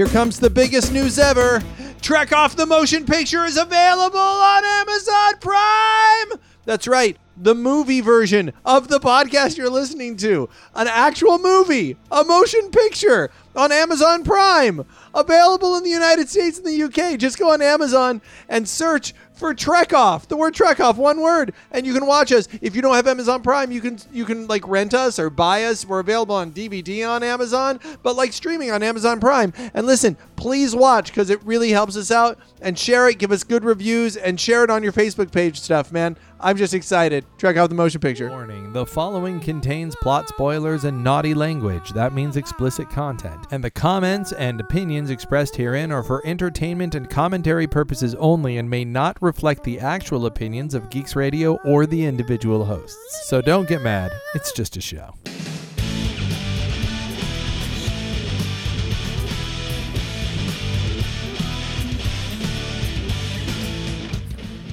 Here comes the biggest news ever. Trek Off the Motion Picture is available on Amazon Prime. That's right, the movie version of the podcast you're listening to. An actual movie, a motion picture on Amazon Prime. Available in the United States and the UK. Just go on Amazon and search for Trek Off. The word Trek Off, one word, and you can watch us. If you don't have Amazon Prime, you can you can like rent us or buy us. We're available on DVD on Amazon, but like streaming on Amazon Prime. And listen, please watch because it really helps us out. And share it, give us good reviews, and share it on your Facebook page stuff, man. I'm just excited. Check out the motion picture. Warning the following contains plot spoilers and naughty language. That means explicit content. And the comments and opinions expressed herein are for entertainment and commentary purposes only and may not reflect the actual opinions of Geeks Radio or the individual hosts. So don't get mad, it's just a show.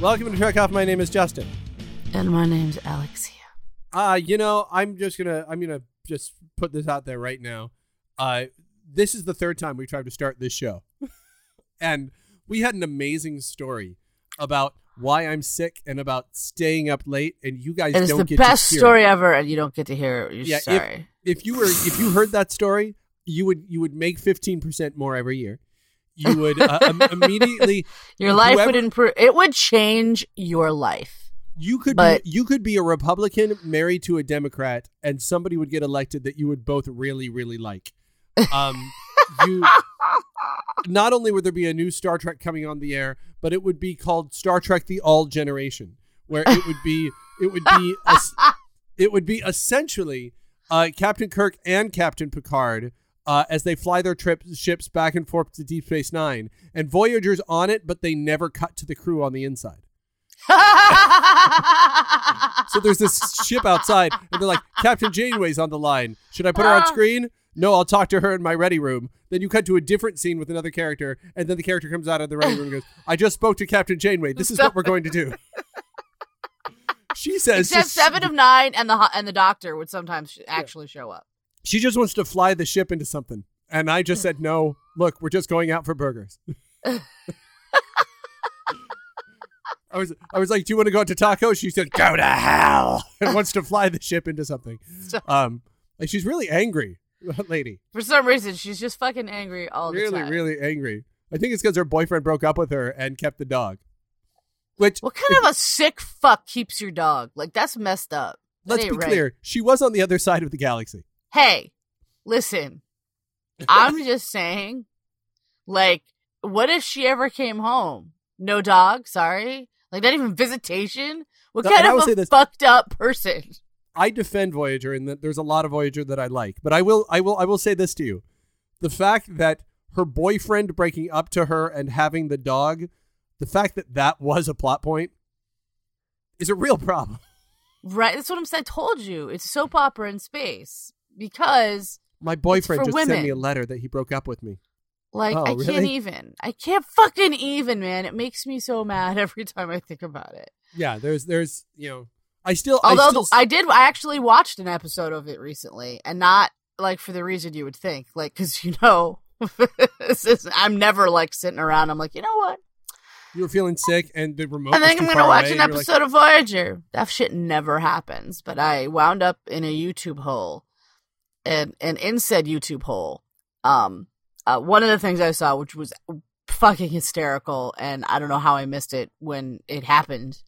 Welcome to Trek Off. My name is Justin. And my name's Alexia. Uh, you know, I'm just gonna I'm gonna just put this out there right now. Uh, this is the third time we tried to start this show, and we had an amazing story about why I'm sick and about staying up late, and you guys is don't get to hear it's the best story it. ever, and you don't get to hear it. You're Yeah, if- If you were if you heard that story, you would you would make 15 percent more every year. You would uh, immediately Your life would improve. It would change your life. You could But- be you could be a Republican married to a Democrat, and somebody would get elected that you would both really really like. Um, you not only would there be a new Star Trek coming on the air, but it would be called Star Trek: The All Generation, where it would be it would be it would be essentially uh, Captain Kirk and Captain Picard. Uh, as they fly their trip ships back and forth to Deep Space Nine, and Voyager's on it, but they never cut to the crew on the inside. So there's this ship outside, and they're like, Captain Janeway's on the line. Should I put her on screen? No, I'll talk to her in my ready room. Then you cut to a different scene with another character, and then the character comes out of the ready room and goes, I just spoke to Captain Janeway. This is what we're going to do. She says Except just- seven of nine and the and the doctor would sometimes actually show up. She just wants to fly the ship into something. And I just said, no, look, we're just going out for burgers. I was, I was like, do you want to go out to tacos? She said, go to hell, and wants to fly the ship into something. Um, like she's really angry, lady. For some reason, she's just fucking angry all the Really, time. really really angry. I think it's because her boyfriend broke up with her and kept the dog. Which, What kind of a sick fuck keeps your dog? Like that's messed up. That let's be right. clear, she was on the other side of the galaxy. Hey, listen. I'm just saying, like, what if she ever came home? No dog, sorry. Like not even visitation. What No, kind of a this- fucked up person? I defend Voyager and that there's a lot of Voyager that I like. But I will I will I will say this to you. The fact that her boyfriend breaking up to her and having the dog, the fact that that was a plot point is a real problem. Right. That's what I'm saying. I told you. It's soap opera in space because, My boyfriend just sent me a letter that he broke up with me. like, Oh, I can't even. I can't fucking even, man. It makes me so mad every time I think about it. Yeah, there's there's you know I still I Although still I did, I actually watched an episode of it recently, and not like for the reason you would think, like because you know, this is, I'm never like sitting around. I'm like, you know what? you were feeling sick and the remote I think I'm gonna watch away, an you're like, episode of Voyager. That shit never happens, but I wound up in a YouTube hole, and and in said YouTube hole, um, uh, one of the things I saw, which was fucking hysterical, and I don't know how I missed it when it happened.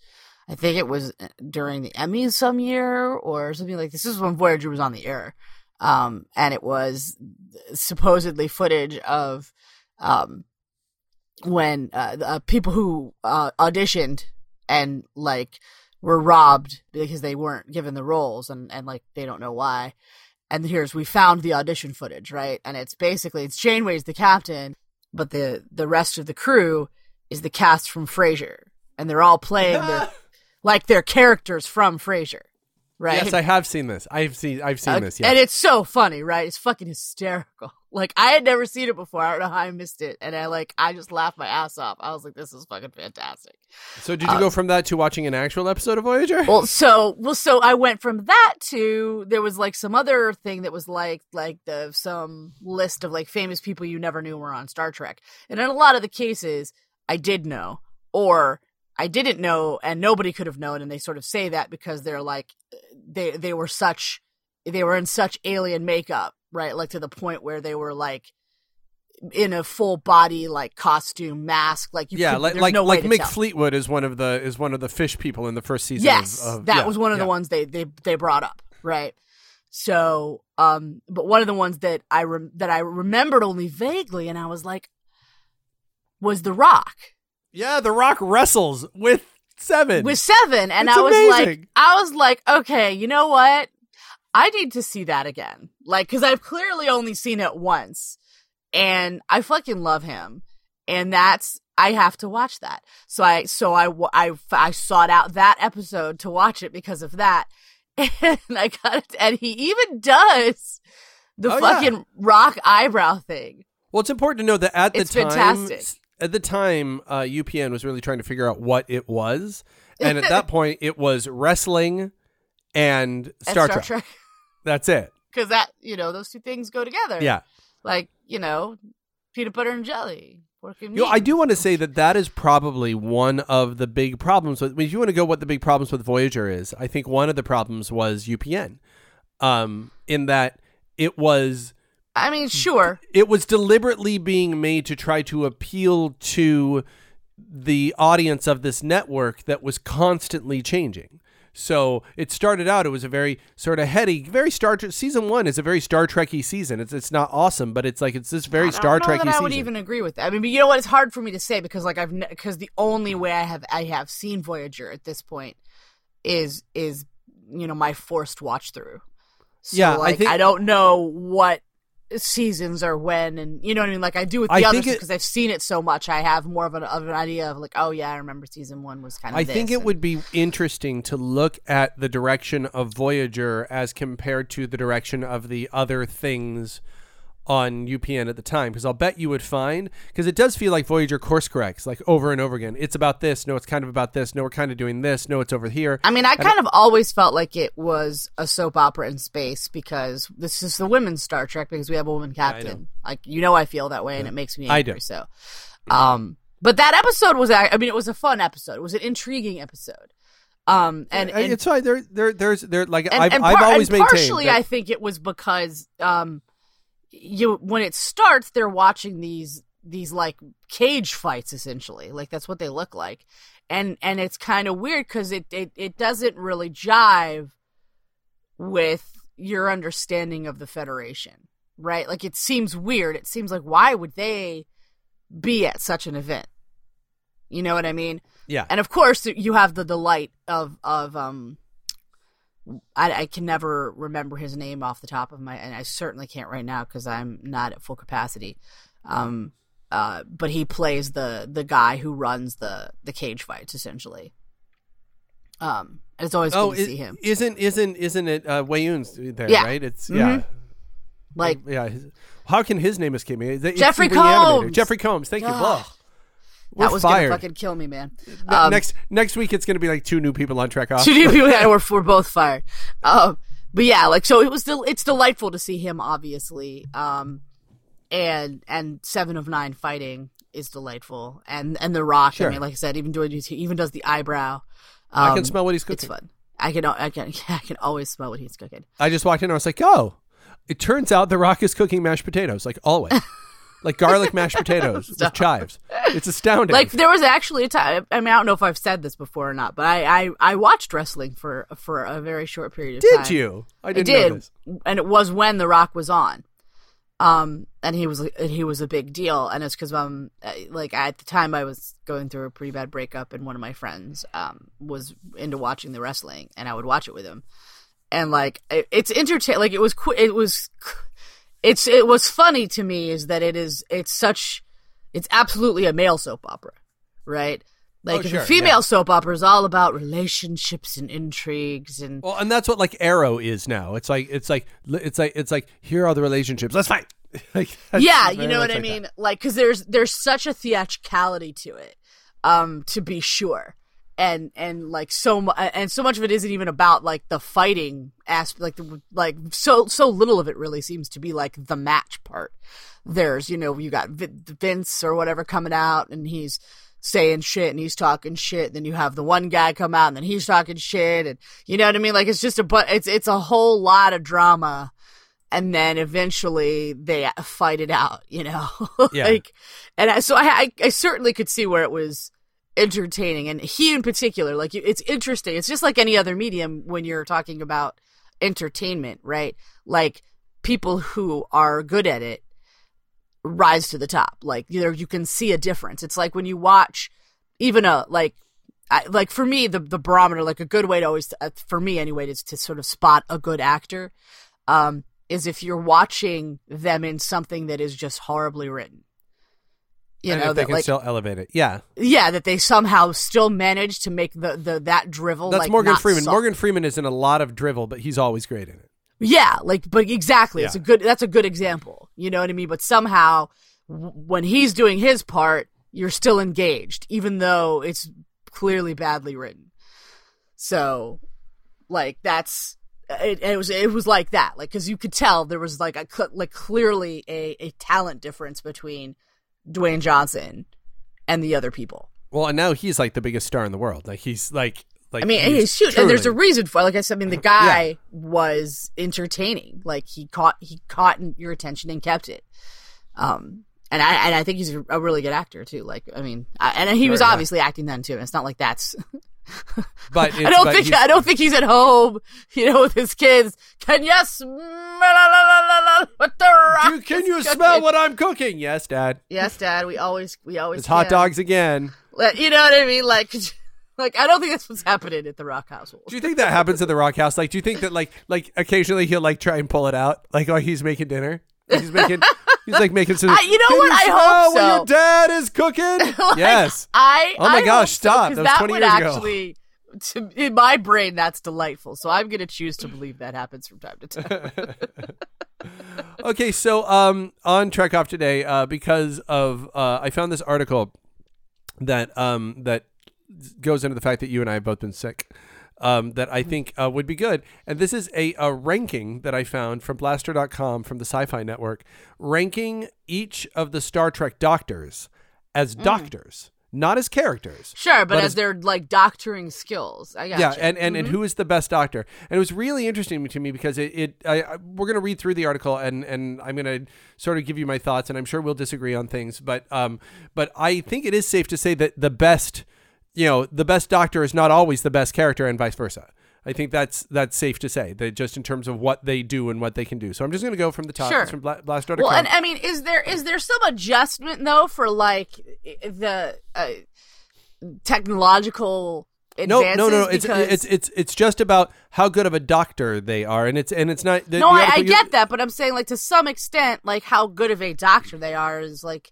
I think it was uh, during the Emmys some year or something like this. This is when Voyager was on the air. Um, and it was supposedly footage of, um, when, uh, uh people who, uh, auditioned and like were robbed because they weren't given the roles and, and like they don't know why. And here's, we found the audition footage, right? And it's basically, it's Janeway's the captain, but the, the rest of the crew is the cast from Frasier. And they're all playing their, like their characters from Frasier, right? Yes, I have seen this. I've seen I've seen Uh, this. Yeah. And it's so funny, right? It's fucking hysterical. Like I had never seen it before. I don't know how I missed it, and I like I just laughed my ass off. I was like, "This is fucking fantastic." So did you Uh, go from that to watching an actual episode of Voyager? Well, so well, so I went from that to there was like some other thing that was like like the some list of like famous people you never knew were on Star Trek, and in a lot of the cases, I did know or I didn't know, and nobody could have known, and they sort of say that because they're like they they were such they were in such alien makeup, right? Like to the point where they were like in a full body like costume mask, like you yeah, could, like like no like Mick tell. Fleetwood is one of the is one of the fish people in the first season. Yes, of, of- that yeah, was one of yeah. the ones they they they brought up, right? So, um, but one of the ones that I rem- that I remembered only vaguely, and I was like, was The Rock Yeah, The Rock wrestles with seven. with Seven, and It's I was amazing. like, I was like, okay, you know what? I need to see that again, like, because I've clearly only seen it once, and I fucking love him, and that's I have to watch that. So I so I I I sought out that episode to watch it because of that, and I got it, and he even does the Oh, yeah. fucking rock eyebrow thing. Well, it's important to know that at the It's time, fantastic. at the time, uh, UPN was really trying to figure out what it was, and at that point, it was wrestling and And Star, Trek. That's it. because that you know those two things go together. Yeah. like you know, peanut butter and jelly. You know, I do want to say that that is probably one of the big problems with. If you want to go, what the big problems with Voyager is, I think one of the problems was UPN, um, in that it was I mean, sure. it was deliberately being made to try to appeal to the audience of this network that was constantly changing. So it started out; it was a very sort of heady, very Star Trek. Season one is a very Star Trekky season. It's it's not awesome, but it's like it's this very Star Trekky that I season. would even agree with that. I mean, but you know what? It's hard for me to say because like I've because the only way I have I have seen Voyager at this point is is you know my forced watch through. So, Yeah, I think- I don't know what seasons or when, and you know what I mean. Like I do with the I others because I've seen it so much. I have more of an of an idea of like, oh yeah, I remember season one was kind of. I think it and- would be interesting to look at the direction of Voyager as compared to the direction of the other things on UPN at the time because I'll bet you would find because it does feel like Voyager course corrects like over and over again. It's about this, no it's kind of about this, no we're kind of doing this, no it's over here. I mean, I And kind of always felt like it was a soap opera in space because this is the women's Star Trek because we have a woman I captain. like you know, I feel that way, and it makes me I do. So, um, but that episode was I mean, it was a fun episode. It was an intriguing episode. Um, and, and it's fine. There, there, there's, there. Like and, I've, and I've always and maintained. partially I think it was because um you when it starts they're watching these these like cage fights essentially. Like that's what they look like. And and it's kind of weird because it, it it doesn't really jive with your understanding of the federation right? Like it seems weird. It seems like why would they be at such an event? You know what i mean? Yeah, and of course you have the delight of of um I, I can never remember his name off the top of my and I certainly can't right now because I'm not at full capacity. Um uh but he plays the the guy who runs the the cage fights essentially. Um and it's always oh, good to is, see him. isn't, isn't, isn't it? Uh, Weyoun's there, Yeah. right? It's Mhm. yeah. Like yeah. How can his name escape me? It's Jeffrey. Combs! Jeffrey Combs. Thank you. Blah. We're that was fired. gonna fucking kill me, man. Um, next next week it's going to be like two new people on Trek off. Two new people that were, were both fired. Um, but yeah, like so it was. Del- it's delightful to see him, obviously. Um, and and Seven of Nine fighting is delightful, and and The Rock. Sure. I mean, like I said, even doing he even does the eyebrow. I Um, can smell what he's cooking. It's fun. I can I can I can always smell what he's cooking. I just walked in and I was like, oh, it turns out The Rock is cooking mashed potatoes, like always. like garlic mashed potatoes with chives. It's astounding. Like there was actually a time. I mean, I don't know if I've said this before or not, but I I, I watched wrestling for for a very short period of time. did you? I I didn't did, and it was when The Rock was on. Um, and he was and he was a big deal, and it's because um, like at the time I was going through a pretty bad breakup, and one of my friends um was into watching the wrestling, and I would watch it with him, and like it, it's entertain like it was qu- it was it's it was funny to me is that it is it's such it's absolutely a male soap opera, right? Like Oh, sure, female yeah. soap opera is all about relationships and intrigues and Well, and that's what like Arrow is now. It's like it's like it's like it's like here are the relationships. Let's fight. like, yeah, you know what I like mean? that. Like, because there's there's such a theatricality to it, um, to be sure, and and like so mu- and so much of it isn't even about like the fighting aspect, like the like so so little of it really seems to be like the match part. There's you know you got Vi- Vince or whatever coming out and he's saying shit and he's talking shit. and Then you have the one guy come out and then he's talking shit and you know what I mean? Like it's just a but it's it's a whole lot of drama and then eventually they fight it out, you know. Yeah. like, and I, so I, I, I certainly could see where it was entertaining, and he in particular, like it's interesting. It's just like any other medium when you're talking about entertainment, right? Like people who are good at it rise to the top. Like you know, you can see a difference. It's like when you watch even a like. I, like for me, the the barometer, like a good way to always, uh, for me anyway, is to sort of spot a good actor. Um, is if you're watching them in something that is just horribly written. You And know if they that can like still elevate it. Yeah, yeah, that they somehow still manage to make the, the that drivel. that's like, Morgan Freeman. Morgan Freeman is in a lot of drivel, but he's always great in it. Yeah, like, but exactly, it's a good. That's a good example. You know what I mean? But somehow, w- when he's doing his part, you're still engaged, even though it's clearly badly written. So, like, that's it. It was it was like that, like, because you could tell there was like a like clearly a a talent difference between Dwayne Johnson and the other people. Well, and now he's like the biggest star in the world. Like he's like like I mean, he's he's huge, and there's a reason for. it. Like I said, I mean, the guy was entertaining. Like he caught he caught your attention and kept it. Um, and I and I think he's a really good actor too. Like I mean, I, and he was Sure, yeah. obviously acting then too. It's not like that's. But I don't but think he's- I don't think he's at home, you know, with his kids. Can you smell what the rock You, can you cooking? smell what I'm cooking? Yes, Dad. Yes, Dad. We always we always It's hot dogs again. You know what I mean? Like, like I don't think that's what's happening at the Rock household. Do you think that happens at the Rock House? Like, do you think that like like occasionally he'll like try and pull it out, like while he's making dinner? He's making he's like making some. I- you know what? I hope so." your dad is cooking. Like, yes. I. Oh my I gosh, Stop. so, That was 20 would years ago. actually, to, in my brain, that's delightful. So I'm going to choose to believe that happens from time to time. okay, so um, on Trek Off today, uh, because of uh, I found this article that um that goes into the fact that you and I have both been sick. Um, that I think uh, would be good. And this is a, a ranking that I found from Blastr.com from the Sci Fi Network, ranking each of the Star Trek doctors as Mm. doctors, not as characters. sure, but, But as as- their like doctoring skills, I got Yeah, and, and, and who is the best doctor? And it was really interesting to me because it, it I, I, we're going to read through the article and, and I'm going to sort of give you my thoughts, and I'm sure we'll disagree on things, but um, but I think it is safe to say that the best, you know, the best doctor is not always the best character, and vice versa. I think that's that's safe to say that just in terms of what they do and what they can do. So I'm just going to go from the top. Sure. From Bla- Blastr.com. Well, and I mean, is there is there some adjustment though for like the uh, technological no, no, no, no. It's, it's it's it's just about how good of a doctor they are, and it's and it's not. The, no, I, I get that, but I'm saying like to some extent, like how good of a doctor they are is like,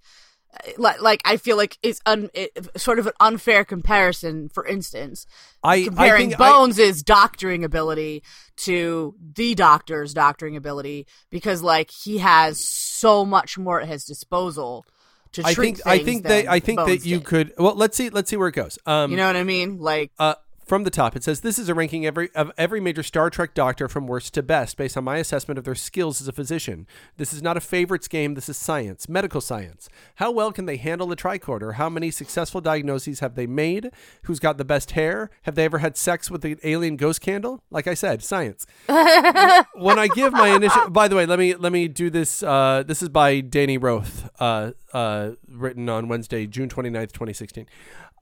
like, like I feel like it's un, it, sort of an unfair comparison. For instance, I I comparing think I- Bones' doctoring ability to the Doctor's doctoring ability because like he has so much more at his disposal to I treat think I think that I think Bones that you did. could. Well, let's see. Let's see where it goes. Um, You know what I mean? Like, uh, from the top, it says this is a ranking every of every major Star Trek doctor from worst to best based on my assessment of their skills as a physician. This is not a favorites game. This is science, medical science. How well can they handle the tricorder? How many successful diagnoses have they made? Who's got the best hair? Have they ever had sex with the alien ghost candle? Like I said, science. when I give my initial, by the way, let me let me do this. Uh, this is by Dany Roth, uh, uh, written on Wednesday, June 29th, 2016.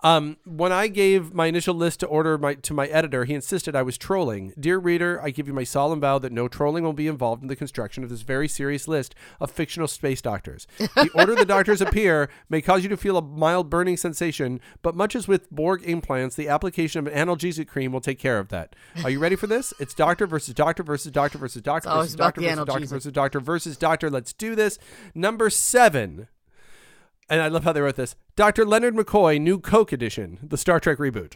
Um, when I gave my initial list to order my to my editor, he insisted I was trolling. Dear reader, I give you my solemn vow that no trolling will be involved in the construction of this very serious list of fictional space doctors. The order the doctors appear may cause you to feel a mild burning sensation, but much as with Borg implants, the application of an analgesic cream will take care of that. Are you ready for this? It's doctor versus doctor versus doctor versus doctor versus doctor the versus doctor versus doctor versus doctor. Let's do this. Number seven and I love how they wrote this. Dr. Leonard McCoy, new Coke edition, the Star Trek reboot.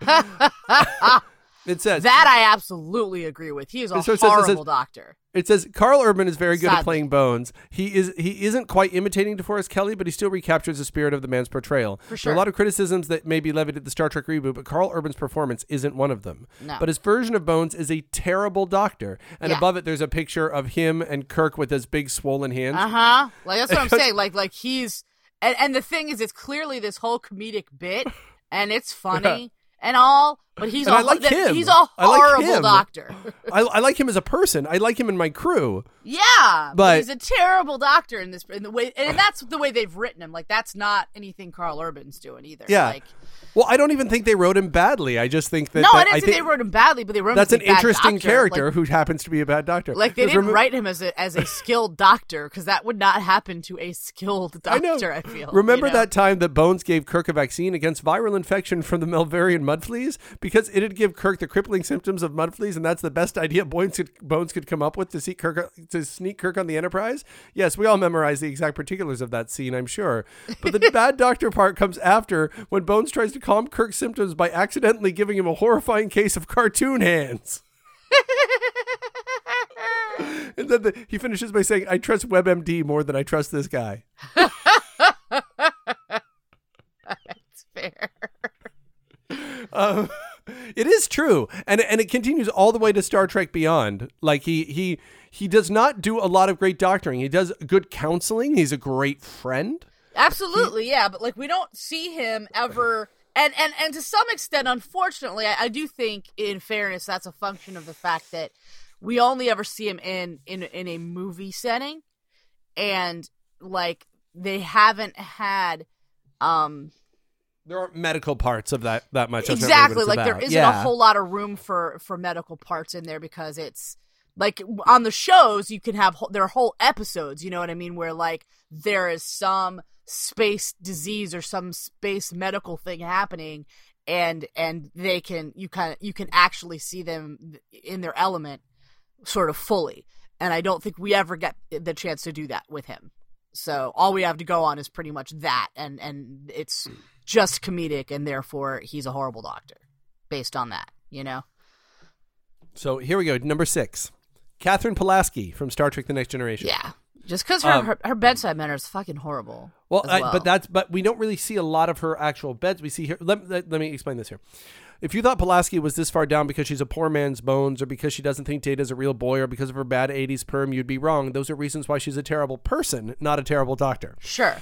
It says That I absolutely agree with. He is a So it says- horrible doctor. It says Carl Urban is very good at playing Bones. He is he isn't quite imitating DeForest Kelley, but he still recaptures the spirit of the man's portrayal. For sure. There are a lot of criticisms that may be levied at the Star Trek reboot, but Carl Urban's performance isn't one of them. No. But his version of Bones is a terrible doctor. And Yeah. above it there's a picture of him and Kirk with his big swollen hands. Uh huh. Like that's what I'm saying. Like like he's and, and the thing is, it's clearly this whole comedic bit, and it's funny and all. But he's And a I like that- him. he's a I like horrible him. doctor. I, I like him as a person. I like him in my crew. yeah, But- but he's a terrible doctor in this in the way, and that's the way they've written him. Like that's not anything Carl Urban's doing either. Yeah. Like, Well, I don't even think they wrote him badly. I just think that no, that- I didn't think they wrote him badly, but they wrote him that's as an interesting doctor. character Like, who happens to be a bad doctor. like they didn't remo- write him as a as a skilled doctor because that would not happen to a skilled doctor. I, feel. Remember you know? that time that Bones gave Kirk a vaccine against viral infection from the Melvarian mud fleas because it'd give Kirk the crippling symptoms of mud fleas, and that's the best idea Bones could, Bones could come up with to see Kirk to sneak Kirk on the Enterprise. Yes, we all memorize the exact particulars of that scene, I'm sure. But the bad doctor part comes after when Bones tries to calm Kirk's symptoms by accidentally giving him a horrifying case of cartoon hands. and then the, he finishes by saying, "I trust WebMD more than I trust this guy." That's fair. Um, it is true, and and it continues all the way to Star Trek Beyond. Like he he he does not do a lot of great doctoring. He does good counseling. He's a great friend. Absolutely, yeah, but like we don't see him ever and and and to some extent unfortunately I, I do think in fairness that's a function of the fact that we only ever see him in in in a movie setting and like they haven't had um There aren't medical parts of that that much. That's not really what exactly like there about. isn't yeah. a whole lot of room for for medical parts in there because it's like on the shows you can have whole, there are whole episodes you know what i mean where like there is some space disease or some space medical thing happening and and they can you kind of you can actually see them in their element sort of fully and i don't think we ever get the chance to do that with him so all we have to go on is pretty much that and and it's just comedic and therefore he's a horrible doctor based on that you know So here we go. Number six, Catherine Pulaski from Star Trek: The Next Generation. yeah just because her, Um, her her bedside manner is fucking horrible Well, as I, but that's but we don't really see a lot of her actual beds. We see here. Let, let, let me explain this here. If you thought Pulaski was this far down because she's a poor man's bones, or because she doesn't think Data's a real boy, or because of her bad '80s perm, you'd be wrong. Those are reasons why she's a terrible person, not a terrible doctor. sure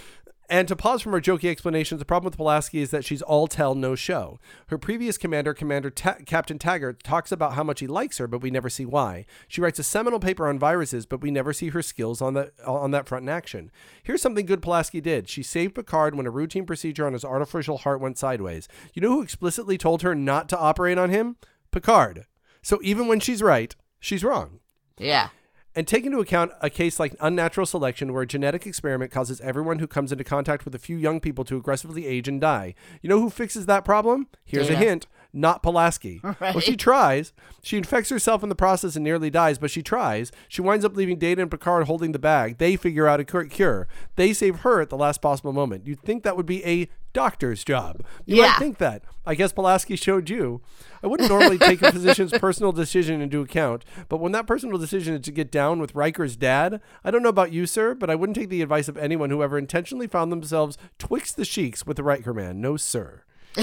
And to pause from her jokey explanations, the problem with Pulaski is that she's all tell, no show. Her previous commander, Commander Ta- Captain Taggart, talks about how much he likes her, but we never see why. She writes a seminal paper on viruses, but we never see her skills on that on that front in action. Here's something good Pulaski did. She saved Picard when a routine procedure on his artificial heart went sideways. You know who explicitly told her not to operate on him? Picard. So even when she's right, she's wrong. yeah And take into account a case like unnatural selection, where a genetic experiment causes everyone who comes into contact with a few young people to aggressively age and die. You know who fixes that problem? Here's a hint not Pulaski. Well, she tries. She infects herself in the process and nearly dies, but she tries. She winds up leaving Data and Picard holding the bag. They figure out a cure. They save her at the last possible moment. You'd think that would be a doctor's job. You might think that. I guess Pulaski showed you. I wouldn't normally take a physician's personal decision into account, but when that personal decision is to get down with Riker's dad, I don't know about you, sir, but I wouldn't take the advice of anyone who ever intentionally found themselves twixt the sheiks with the Riker man. No, sir.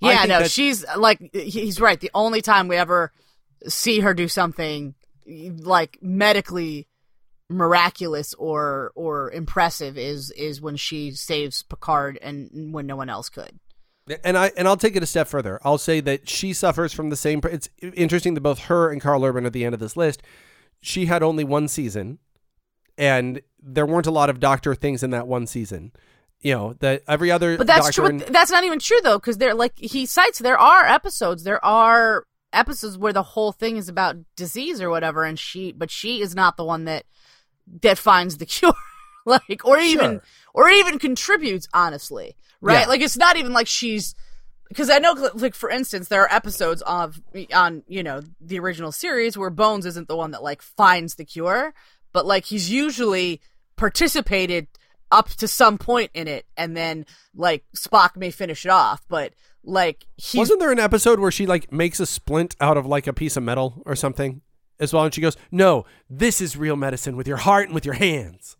Yeah no that- she's like he's right the only time we ever see her do something like medically miraculous or or impressive is is when she saves Picard and when no one else could And I and I'll take it a step further. I'll say that she suffers from the same. It's interesting that both her and Carl Urban at the end of this list. She had only one season, and there weren't a lot of Doctor things in that one season. You know that every other But that's true. in- that's not even true though, because they're like he cites there are episodes. There are episodes where the whole thing is about disease or whatever, and she, but she is not the one that that finds the cure, like or even Sure. or even contributes. Honestly, right? Yeah. Like it's not even like she's because I know, like for instance, there are episodes of on you know the original series where Bones isn't the one that like finds the cure, but like he's usually participated up to some point in it, and then like Spock may finish it off, but like he Wasn't there an episode where she like makes a splint out of like a piece of metal or something as well? And she goes, "No, this is real medicine with your heart and with your hands."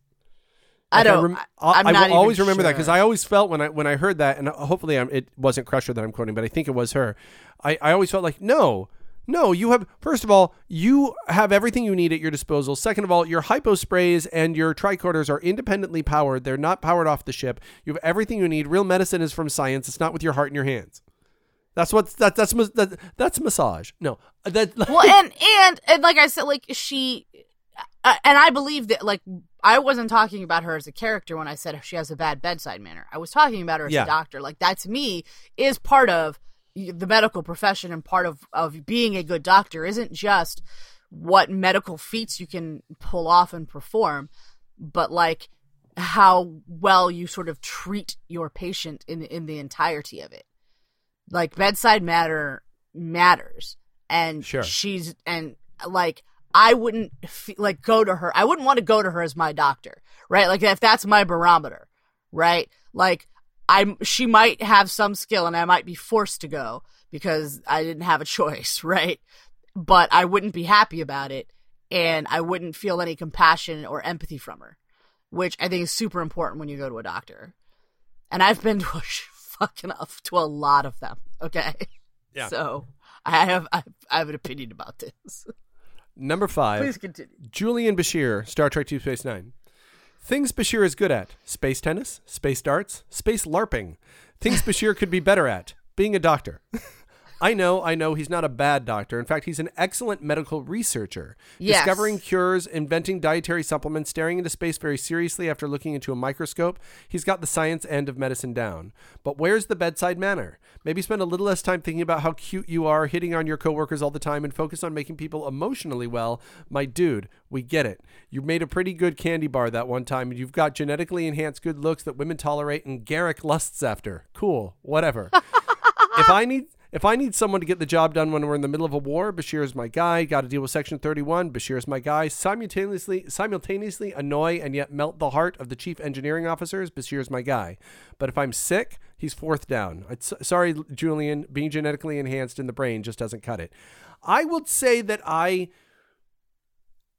I don't. rem- I, I'm I not will always remember that because. I always felt when I when I heard that, and uh, hopefully I'm, it wasn't Crusher that I'm quoting, but I think it was her. I, I always felt like no, no. You have first of all, you have everything you need at your disposal. Second of all, your hypo sprays and your tricorders are independently powered. They're not powered off the ship. You have everything you need. Real medicine is from science. It's not with your heart and your hands. That's what that that's that, that's massage. No, that well, and and and like I said, like she, uh, and I believe that like I wasn't talking about her as a character when I said she has a bad bedside manner. I was talking about her as Yeah. a doctor. Like that to me is part of the medical profession and part of of being a good doctor isn't just what medical feats you can pull off and perform, but like how well you sort of treat your patient in in the entirety of it. Like bedside matter matters, and Sure. she's and like I wouldn't f- like go to her. I wouldn't want to go to her as my doctor, right? Like if that's my barometer, right? Like I'm she might have some skill and I might be forced to go because I didn't have a choice, right? But I wouldn't be happy about it and I wouldn't feel any compassion or empathy from her, which I think is super important when you go to a doctor. And I've been to a fucking up to a lot of them, okay? Yeah. So I have I I have an opinion about this. number five. Please continue. Julian Bashir, Star Trek Deep Space Nine. Things Bashir is good at space tennis, space darts, space LARPing. Things Bashir could be better at being a doctor. I know, I know he's not a bad doctor. In fact, he's an excellent medical researcher. Yes. Discovering cures, inventing dietary supplements, staring into space very seriously after looking into a microscope. He's got the science end of medicine down. But where's the bedside manner? Maybe spend a little less time thinking about how cute you are, hitting on your coworkers all the time, and focus on making people emotionally well. My dude, we get it. You made a pretty good candy bar that one time, and you've got genetically enhanced good looks that women tolerate and Garak lusts after. Cool, whatever. if I need if I need someone to get the job done when we're in the middle of a war, Bashir is my guy. Got to deal with Section 31. Bashir is my guy. Simultaneously, simultaneously annoy and yet melt the heart of the chief engineering officers. Bashir is my guy. But if I'm sick, he's fourth down. It's, sorry, Julian. Being genetically enhanced in the brain just doesn't cut it. I would say that I,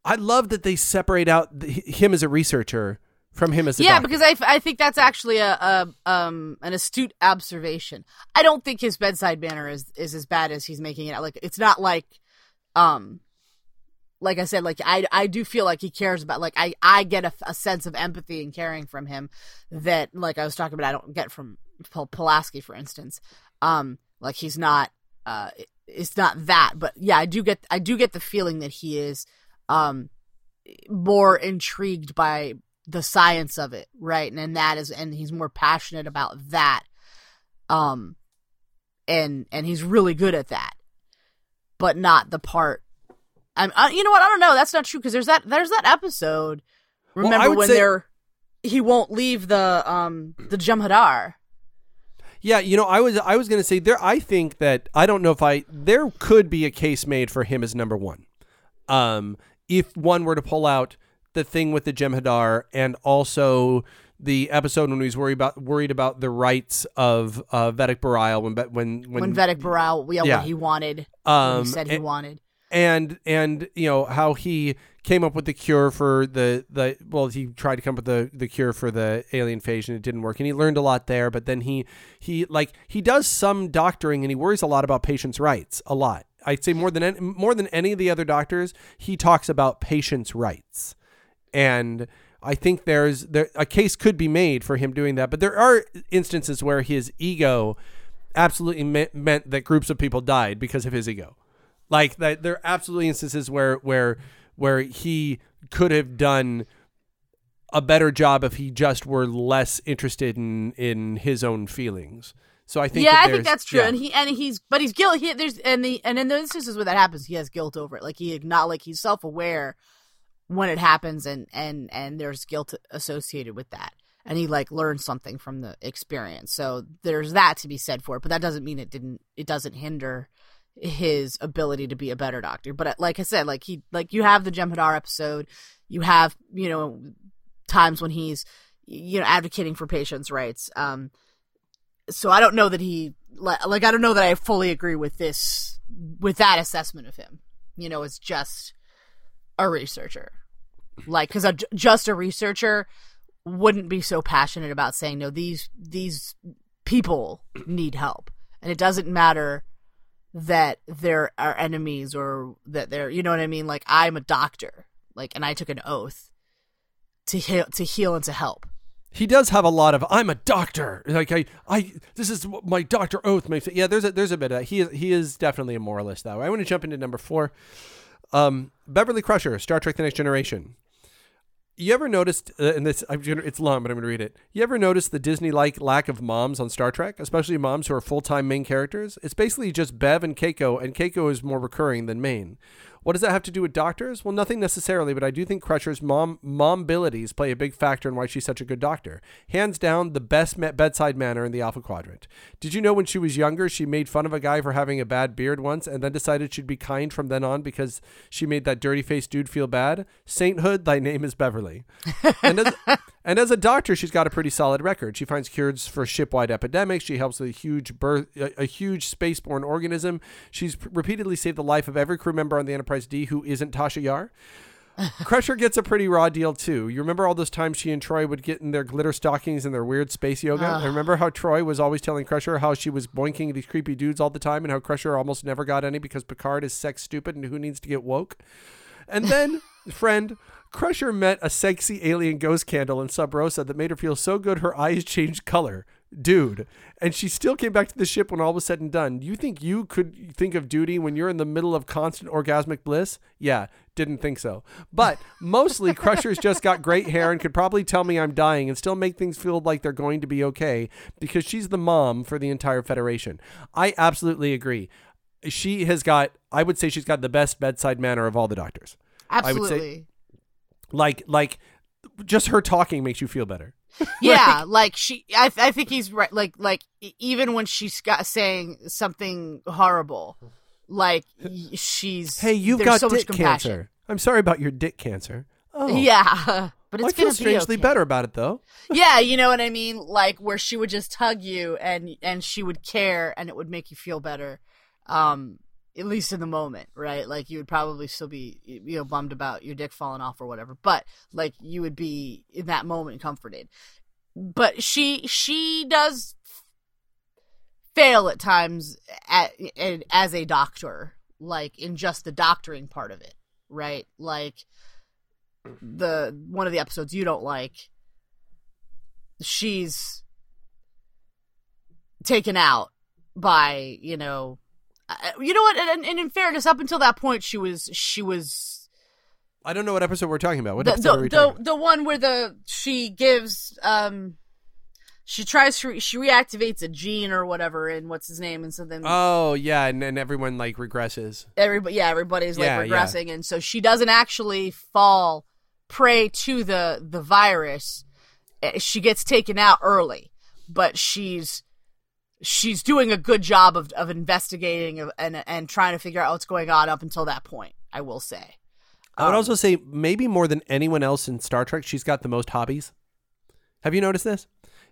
I love that they separate out the, him as a researcher from him as a yeah, doctor. because I think that's actually a, a um an astute observation. I don't think his bedside manner is is as bad as he's making it out. Like it's not like um like I said, like I I do feel like he cares about like I I get a, a sense of empathy and caring from him that like I was talking about I don't get from Pul- Pulaski for instance. Um like he's not uh it's not that, but yeah, I do get I do get the feeling that he is um more intrigued by the science of it, right? And, and that is and he's more passionate about that. Um and and he's really good at that. But not the part I'm uh, you know what? I don't know. That's not true because there's that there's that episode. Remember would when say- they're he won't leave the um the Jem'Hadar. Yeah, you know, I was I was going to say there. I think that I don't know if I there could be a case made for him as number one, um, if one were to pull out the thing with the Jem'Hadar and also the episode when he was worried about worried about the rights of uh, Vedek Bareil when when when, When, Vedek Bareil, yeah, yeah. what he wanted, what um he said he and- wanted. and and you know how he came up with the cure for the the well he tried to come up with the the cure for the alien phage and it didn't work and he learned a lot there but then he he like he does some doctoring and he worries a lot about patients rights a lot i'd say more than any, more than any of the other doctors he talks about patients rights and I think there's there a case could be made for him doing that, but there are instances where his ego absolutely me- meant that groups of people died because of his ego. Like that, there are absolutely instances where where where he could have done a better job if he just were less interested in in his own feelings. So I think yeah, I think that's true, yeah. and he and he's but he's guilty. He, there's and the and in the instances where that happens, he has guilt over it. Like he not like he's self aware when it happens, and and and there's guilt associated with that, and he like learns something from the experience. So there's that to be said for it, but that doesn't mean it didn't. It doesn't hinder his ability to be a better doctor. But uh, like I said, like he like you have the Jem'Hadar episode, you have you know times when he's you know advocating for patients' rights. Um, so I don't know that he like, like I don't know that I fully agree with this with that assessment of him. You know, it's just a researcher, like because just a researcher wouldn't be so passionate about saying no. These these people need help, and it doesn't matter that they're our enemies or that they're you know what I mean. Like I'm a doctor, like, and I took an oath to heal to heal and to help he does have a lot of I'm a doctor. Like I, I this is my doctor oath makes. Yeah, there's a there's a bit of that. He is he is definitely a moralist that way. I want to jump into number four. Um, Beverly Crusher, Star Trek: The Next Generation. You ever noticed, uh, and this I'm gonna, it's long, but I'm going to read it. You ever noticed the Disney-like lack of moms on Star Trek, especially moms who are full-time main characters? It's basically just Bev and Keiko, and Keiko is more recurring than main. What does that have to do with doctors? Well, nothing necessarily, but I do think Crusher's mom mom abilities play a big factor in why she's such a good doctor. Hands down, the best bedside manner in the Alpha Quadrant. Did you know when she was younger, she made fun of a guy for having a bad beard once, and then decided she'd be kind from then on because she made that dirty faced dude feel bad? Sainthood, thy name is Beverly. and, as, and as a doctor, she's got a pretty solid record. She finds cures for shipwide epidemics. She helps a huge birth, a, a huge spaceborne organism. She's repeatedly saved the life of every crew member on the Enterprise Enterprise D who isn't Tasha Yar. Crusher gets a pretty raw deal too. You remember all those times she and Troi would get in their glitter stockings and their weird space yoga? I remember how Troi was always telling Crusher how she was boinking these creepy dudes all the time and how Crusher almost never got any because Picard is sex stupid and who needs to get woke. And then, friend, Crusher met a sexy alien ghost candle in Sub Rosa that made her feel so good her eyes changed color dude. And she still came back to the ship when all was said and done. You think you could think of duty when you're in the middle of constant orgasmic bliss? Yeah, didn't think so. But mostly, Crusher's just got great hair and could probably tell me I'm dying and still make things feel like they're going to be okay because she's the mom for the entire Federation. I absolutely agree. She has got, I would say, she's got the best bedside manner of all the doctors. Absolutely. I would say, like, like, just her talking makes you feel better. yeah, like, like she. I, I think he's right. Like, like even when she's got saying something horrible, like she's. Hey, you've got so dick cancer. I'm sorry about your dick cancer. Oh. Yeah, but it's I feel strangely okay. better about it though. Yeah, you know what I mean. Like where she would just hug you and and she would care and it would make you feel better. Um, at least in the moment, right? Like you would probably still be, you know, bummed about your dick falling off or whatever, but like you would be in that moment comforted. But she she does fail at times at, at, as a doctor, like in just the doctoring part of it, right? Like the one of the episodes you don't like, she's taken out by you know you know what? And, and, in fairness, up until that point, she was she was. I don't know what episode we're talking about. What the, episode the, the, the one where the she gives um she tries to she reactivates a gene or whatever and what's his name and so then oh yeah and then everyone like regresses everybody yeah everybody's like yeah, regressing yeah. and so she doesn't actually fall prey to the the virus eh, she gets taken out early but she's she's doing a good job of, of investigating and and trying to figure out what's going on up until that point. I will say. I would um, also say maybe more than anyone else in Star Trek, she's got the most hobbies. Have you noticed this?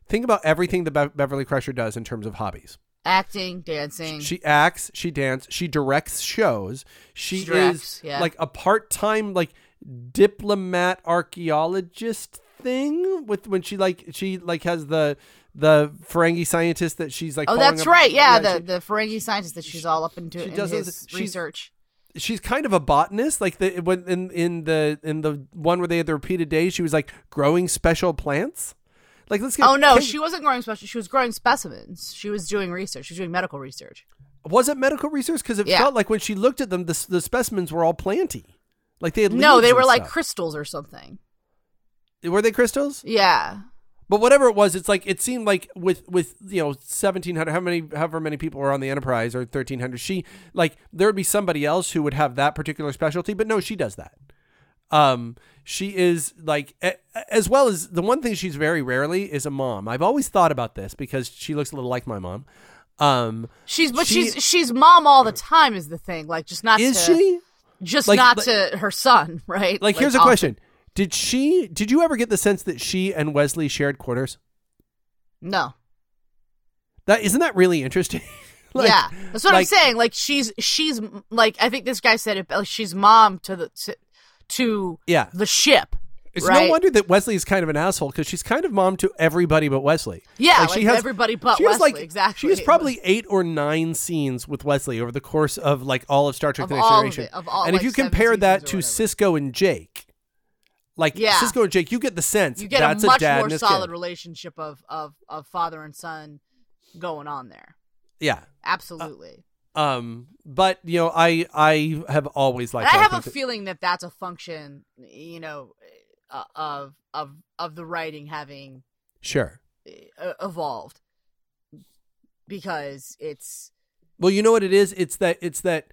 Think about everything that Be- Beverly Crusher does in terms of hobbies. Acting, dancing. She acts, she dances, she directs shows. She, she directs, is yeah. like a part-time like diplomat archaeologist thing with when she like she like has the the Ferengi scientist that she's like. Oh, that's right. Yeah, the she, the Ferengi scientist that she's all up into she in does research. She's kind of a botanist, like the when in in the in the one where they had the repeated days, she was like growing special plants. Like let's get. Oh no, she wasn't growing special. She was growing specimens. She was doing research. She was doing medical research. Was it medical research? Because it yeah. felt like when she looked at them, the the specimens were all planty. Like they had no, they were stuff. like crystals or something. Were they crystals? Yeah. But whatever it was, it's like it seemed like with with you know seventeen hundred, how many however many people were on the Enterprise or thirteen hundred, she like there would be somebody else who would have that particular specialty, but no, she does that. Um, she is like as well as the one thing she's very rarely is a mom. I've always thought about this because she looks a little like my mom. Um, she's but she, she's she's mom all the time is the thing. Like just not is to, she just like, not like, to her son, right? Like, like here's a question: did she? Did you ever get the sense that she and Wesley shared quarters? No. That isn't that really interesting? Like- yeah, that's what I'm saying. Like she's she's like I think this guy said it. Like she's mom to the to, Yeah. the ship. It's right? no wonder that Wesley is kind of an asshole because she's kind of mom to everybody but Wesley. Yeah, like everybody but she has like exactly. She has probably eight or nine scenes with Wesley over the course of like all of Star Trek: Of The Next all of it, of all, and if you compare that to. Sisko and Jake, like Yeah. Sisko and Jake, you get the sense You get that's a much dad more solid kid. relationship of of of father and son going on there. Yeah. Absolutely. Um. But you know, I I have always liked. I have a that- feeling that that's a function, you know, uh, of of of the writing having Sure. uh, evolved because it's Well, you know what it is? It's that it's that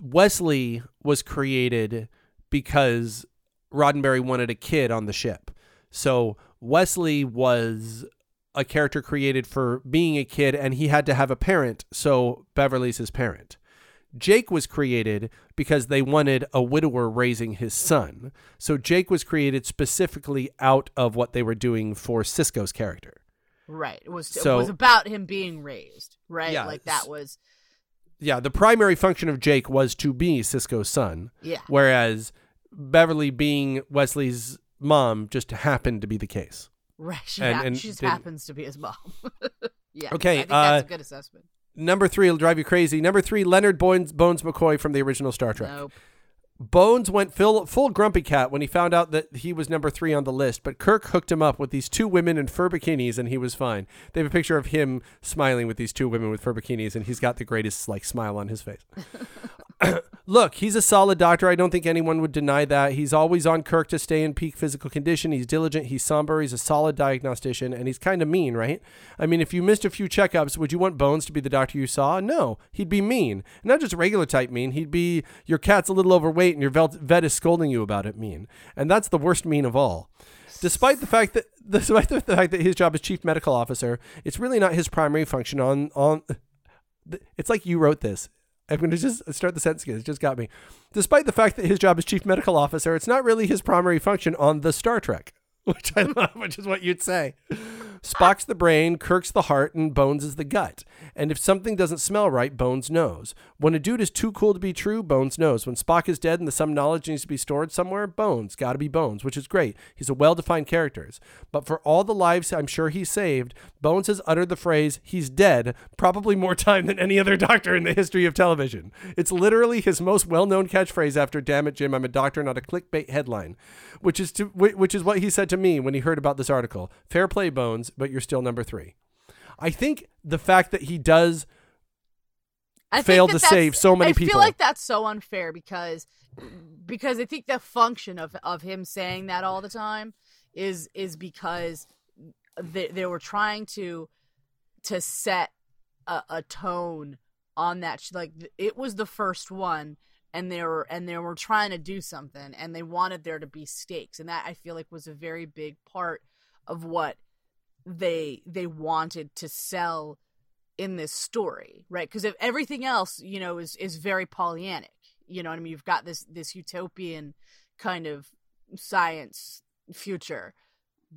Wesley was created because Roddenberry wanted a kid on the ship. So Wesley was a character created for being a kid and he had to have a parent, so Beverly's his parent. Jake was created because they wanted a widower raising his son. So Jake was created specifically out of what they were doing for Sisko's character. right. It was So- it was about him being raised, right? Yeah, like that was Yeah, the primary function of Jake was to be Sisko's son. yeah. whereas Beverly being Wesley's mom just happened to be the case. Right. She, And- hap- and she just didn't- happens to be his mom. yeah. Okay, I think that's uh, a good assessment. Number three will drive you crazy. Number three, Leonard Bones, Bones McCoy from the original Star Trek. Nope. Bones went full, full grumpy cat when he found out that he was number three on the list, but Kirk hooked him up with these two women in fur bikinis and he was fine. They have a picture of him smiling with these two women with fur bikinis and he's got the greatest like smile on his face. Look, he's a solid doctor. I don't think anyone would deny that. He's always on Kirk to stay in peak physical condition. He's diligent, he's somber, he's a solid diagnostician, and he's kind of mean, right? I mean, if you missed a few checkups, would you want Bones to be the doctor you saw? No, he'd be mean. Not just regular type mean, he'd be your cat's a little overweight and your vet is scolding you about it mean. And that's the worst mean of all. Despite the fact that despite the fact that his job is chief medical officer, it's really not his primary function on on it's like you wrote this. I'm going to just start the sentence again. It just got me. Despite the fact that his job is chief medical officer, it's not really his primary function on the Star Trek, which I love, which is what you'd say. Spock's the brain, Kirk's the heart, and Bones is the gut. And if something doesn't smell right, Bones knows. When a dude is too cool to be true, Bones knows. When Spock is dead and the some knowledge needs to be stored somewhere, Bones. Gotta be Bones, which is great. He's a well defined character. But for all the lives I'm sure he saved, Bones has uttered the phrase, he's dead, probably more time than any other doctor in the history of television. It's literally his most well known catchphrase after, damn it, Jim, I'm a doctor, not a clickbait headline, which is, to, which is what he said to me when he heard about this article. Fair play, Bones, but you're still number three. I think the fact that he does I that to save so many I people. I feel like that's so unfair because because I think the function of of him saying that all the time is is because they they were trying to to set a, a tone on that like it was the first one and they were and they were trying to do something and they wanted there to be stakes and that I feel like was a very big part of what they they wanted to sell in this story, right? Because if everything else, you know, is is very Pollyannic. You know what I mean? You've got this this utopian kind of science future,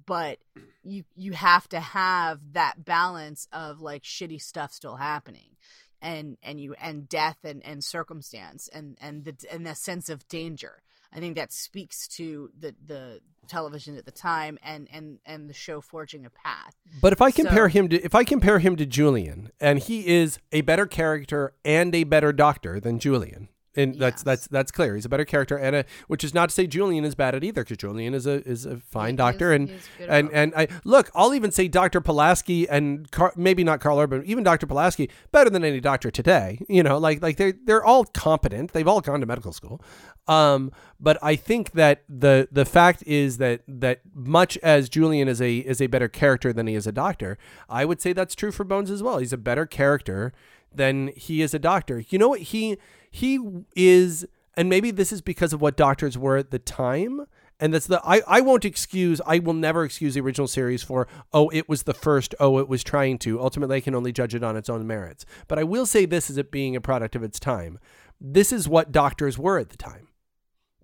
but you you have to have that balance of like shitty stuff still happening. And and you and death and, and circumstance and and the and the sense of danger. I think that speaks to the the television at the time and and and the show forging a path. But if I compare So- him to if I compare him to Julian, and he is a better character and a better doctor than Julian, and that's Yes. that's that's clear. He's a better character, and a, which is not to say Julian is bad at either, because Julian is a is a fine He doctor, is- and he is good and and I look, I'll even say Doctor Pulaski and Car, maybe not Karl Urban, even Doctor Pulaski better than any doctor today. You know, like like they're they're all competent. They've all gone to medical school. Um, but I think that the the fact is that that much as Julian is a is a better character than he is a doctor, I would say that's true for Bones as well. He's a better character than he is a doctor. You know what he he is, and maybe this is because of what doctors were at the time. And that's the I, I won't excuse I will never excuse the original series for oh it was the first oh it was trying to ultimately I can only judge it on its own merits but I will say this as it being a product of its time this is what doctors were at the time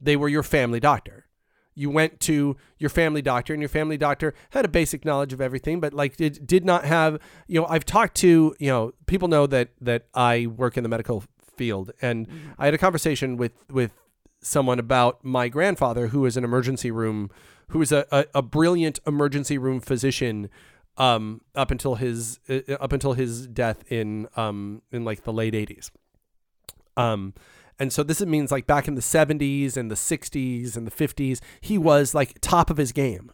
they were your family doctor. You went to your family doctor, and your family doctor had a basic knowledge of everything, but like did did not have. You know, I've talked to you know people know that that I work in the medical field, and I had a conversation with with someone about my grandfather, who is an emergency room, who was a, a, a brilliant emergency room physician um, up until his uh, up until his death in um, in like the late eighties. Um, and so this means like back in the seventies and the sixties and the fifties, he was like top of his game.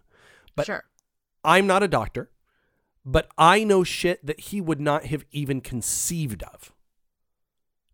But- sure. I'm not a doctor, but I know shit that he would not have even conceived of.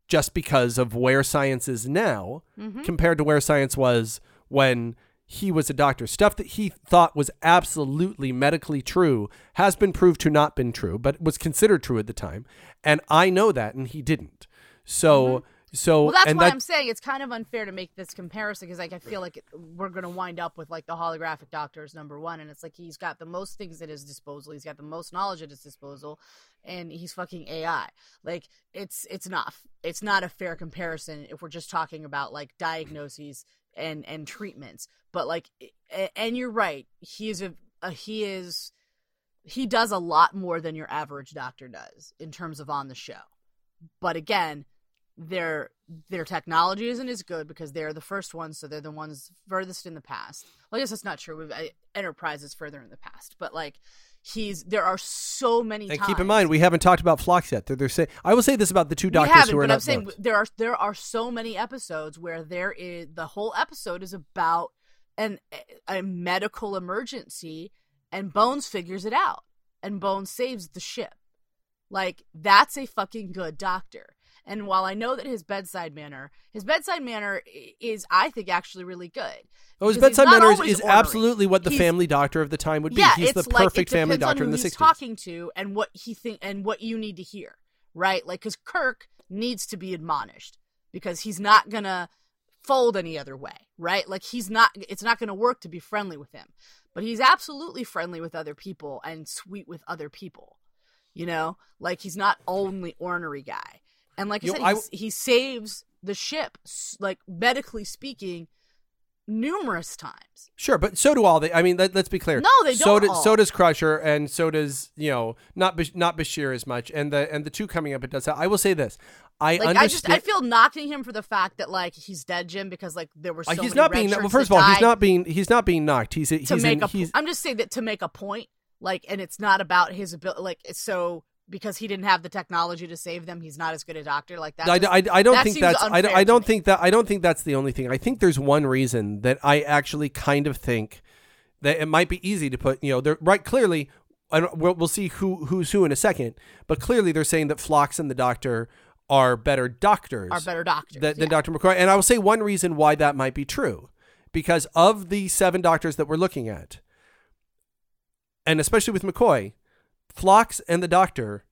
Just because of where science is now Mm-hmm. compared to where science was when he was a doctor. Stuff that he thought was absolutely medically true has been proved to not been true, but was considered true at the time. And I know that and he didn't. So so. Well, that's why that, I'm saying it's kind of unfair to make this comparison because like I feel like we're gonna wind up with like the holographic doctor is number one, and it's like he's got the most things at his disposal, he's got the most knowledge at his disposal, and he's fucking AI. Like it's it's not it's not a fair comparison if we're just talking about like diagnoses and and treatments. But like, and you're right, he is a, a he is he does a lot more than your average doctor does in terms of on the show. But again, their their technology isn't as good because they're the first ones, so they're the ones furthest in the past. Well, I guess that's not true. We've, I, Enterprise is further in the past, but like he's there are so many. and times, keep in mind we haven't talked about Phlox yet. They're, they're saying I will say this about the two doctors who are but not I'm saying booked. there are there are so many episodes where there is the whole episode is about an a medical emergency, and Bones figures it out, and Bones saves the ship. Like that's a fucking good doctor. And while I know that his bedside manner, his bedside manner is, I think, actually really good. Oh, his bedside not manners is absolutely what the He's- family doctor of the time would be. Yeah, He's the like, perfect family doctor in the he's 60s. talking to and what he think and what you need to hear, right? Like, because Kirk needs to be admonished because he's not gonna fold any other way, right? Like, he's not. It's not gonna work to be friendly with him, but he's absolutely friendly with other people and sweet with other people. You know, like he's not only ornery guy. And like I Yo, said, I- he saves the ship, like medically speaking, numerous times. Sure, but so do all they. I mean, let, us be clear. No, they So, don't do- all. so does Crusher, and so does you know not not Bashir as much, and the and the two coming up. It does. I will say this. I Like I just understand. I feel knocking him for the fact that like he's dead, Jim, because like there were so Uh, he's many not being. Well, first of all, he's not being. He's not being knocked. He's he's to make in, a. he's I'm just saying that to make a point, like, and it's not about his ability. Like, so because he didn't have the technology to save them, he's not as good a doctor. Like that. I, just- I, I don't that think that's I, don't- I don't think that I don't think that's the only thing. I think there's one reason that I actually kind of think that it might be easy to put you know they're right clearly we'll, we'll see who who's who in a second but clearly they're saying that Phlox and the Doctor are better doctors are better doctors. than, than yeah. Dr. McCoy and I will say one reason why that might be true because of the seven doctors that we're looking at and especially with McCoy Phlox and the Doctor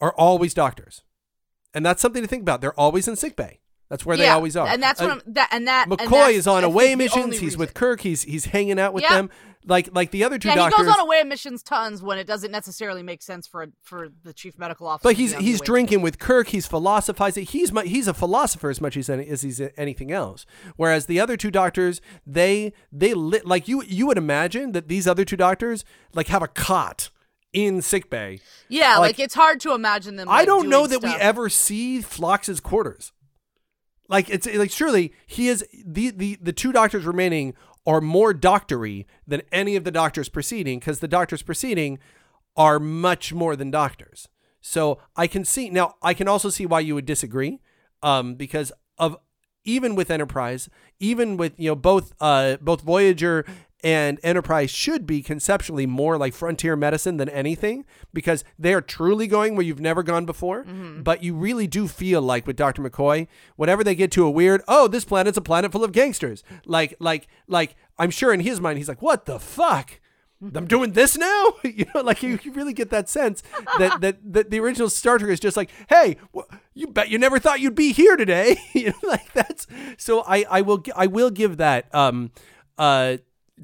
are always doctors and that's something to think about they're always in sick bay that's where they always are and that's what Uh, I'm. That and that. and McCoy that's, is on away missions. He's with. Kirk. He's he's hanging out with Yeah. them. Like like the other two Yeah, doctors. he goes on away missions tons when it doesn't necessarily make sense for for the chief medical officer. but he's he's drinking with Kirk. He's philosophizing. He's he's a philosopher as much as any, as he's anything else. Whereas the other two doctors, they they lit like you you would imagine that these other two doctors like have a cot in sick bay. Yeah, like- like, it's hard to imagine them. I don't know that we ever see Phlox's quarters. Like it's like surely he is the the the two doctors remaining are more doctory than any of the doctors preceding because the doctors preceding are much more than doctors. So I can see now I can also see why you would disagree um because of even with Enterprise, even with you know both uh both Voyager and Enterprise should be conceptually more like frontier medicine than anything because they are truly going where you've never gone before. But you really do feel like with Dr. McCoy, whenever they get to a weird, oh, this planet's a planet full of gangsters. Like, like, like, I'm sure in his mind, he's like, what the fuck? I'm doing this now, you know. Like you, you really get that sense that, that that the original Star Trek is just like, hey, wh- you bet you never thought you'd be here today, you know. Like that's so. I I will I will give that um uh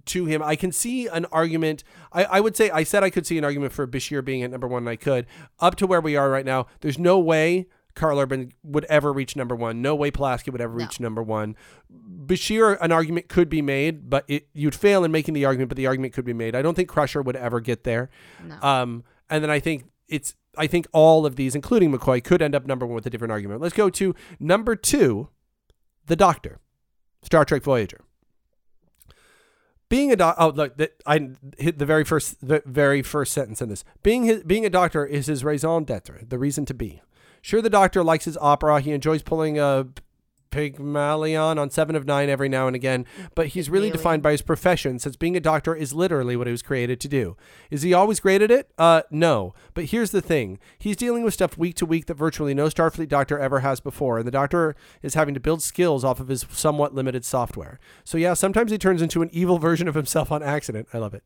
to him. I can see an argument. I, I would say I said I could see an argument for Bashir being at number one, and I could. Up to where we are right now, there's no way Karl Urban would ever reach number one. No way Pulaski would ever reach number one. Bashir, an argument could be made, but it, you'd fail in making the argument, but the argument could be made. I don't think Crusher would ever get there. No. Um, and then I think it's I think all of these, including McCoy, could end up number one with a different argument. Let's go to number two, the Doctor, Star Trek Voyager. Being a doc, oh look, that I hit the very first, the very first sentence in this. Being his, being a doctor is his raison d'être, the reason to be. Sure, the Doctor likes his opera. He enjoys pulling a Pygmalion on Seven of Nine every now and again, but he's really Pygmalion. defined by his profession, since being a doctor is literally what he was created to do. Is he always great at it? Uh, no. But here's the thing: he's dealing with stuff week to week that virtually no Starfleet doctor ever has before, and the doctor is having to build skills off of his somewhat limited software. So yeah, sometimes he turns into an evil version of himself on accident. I love it.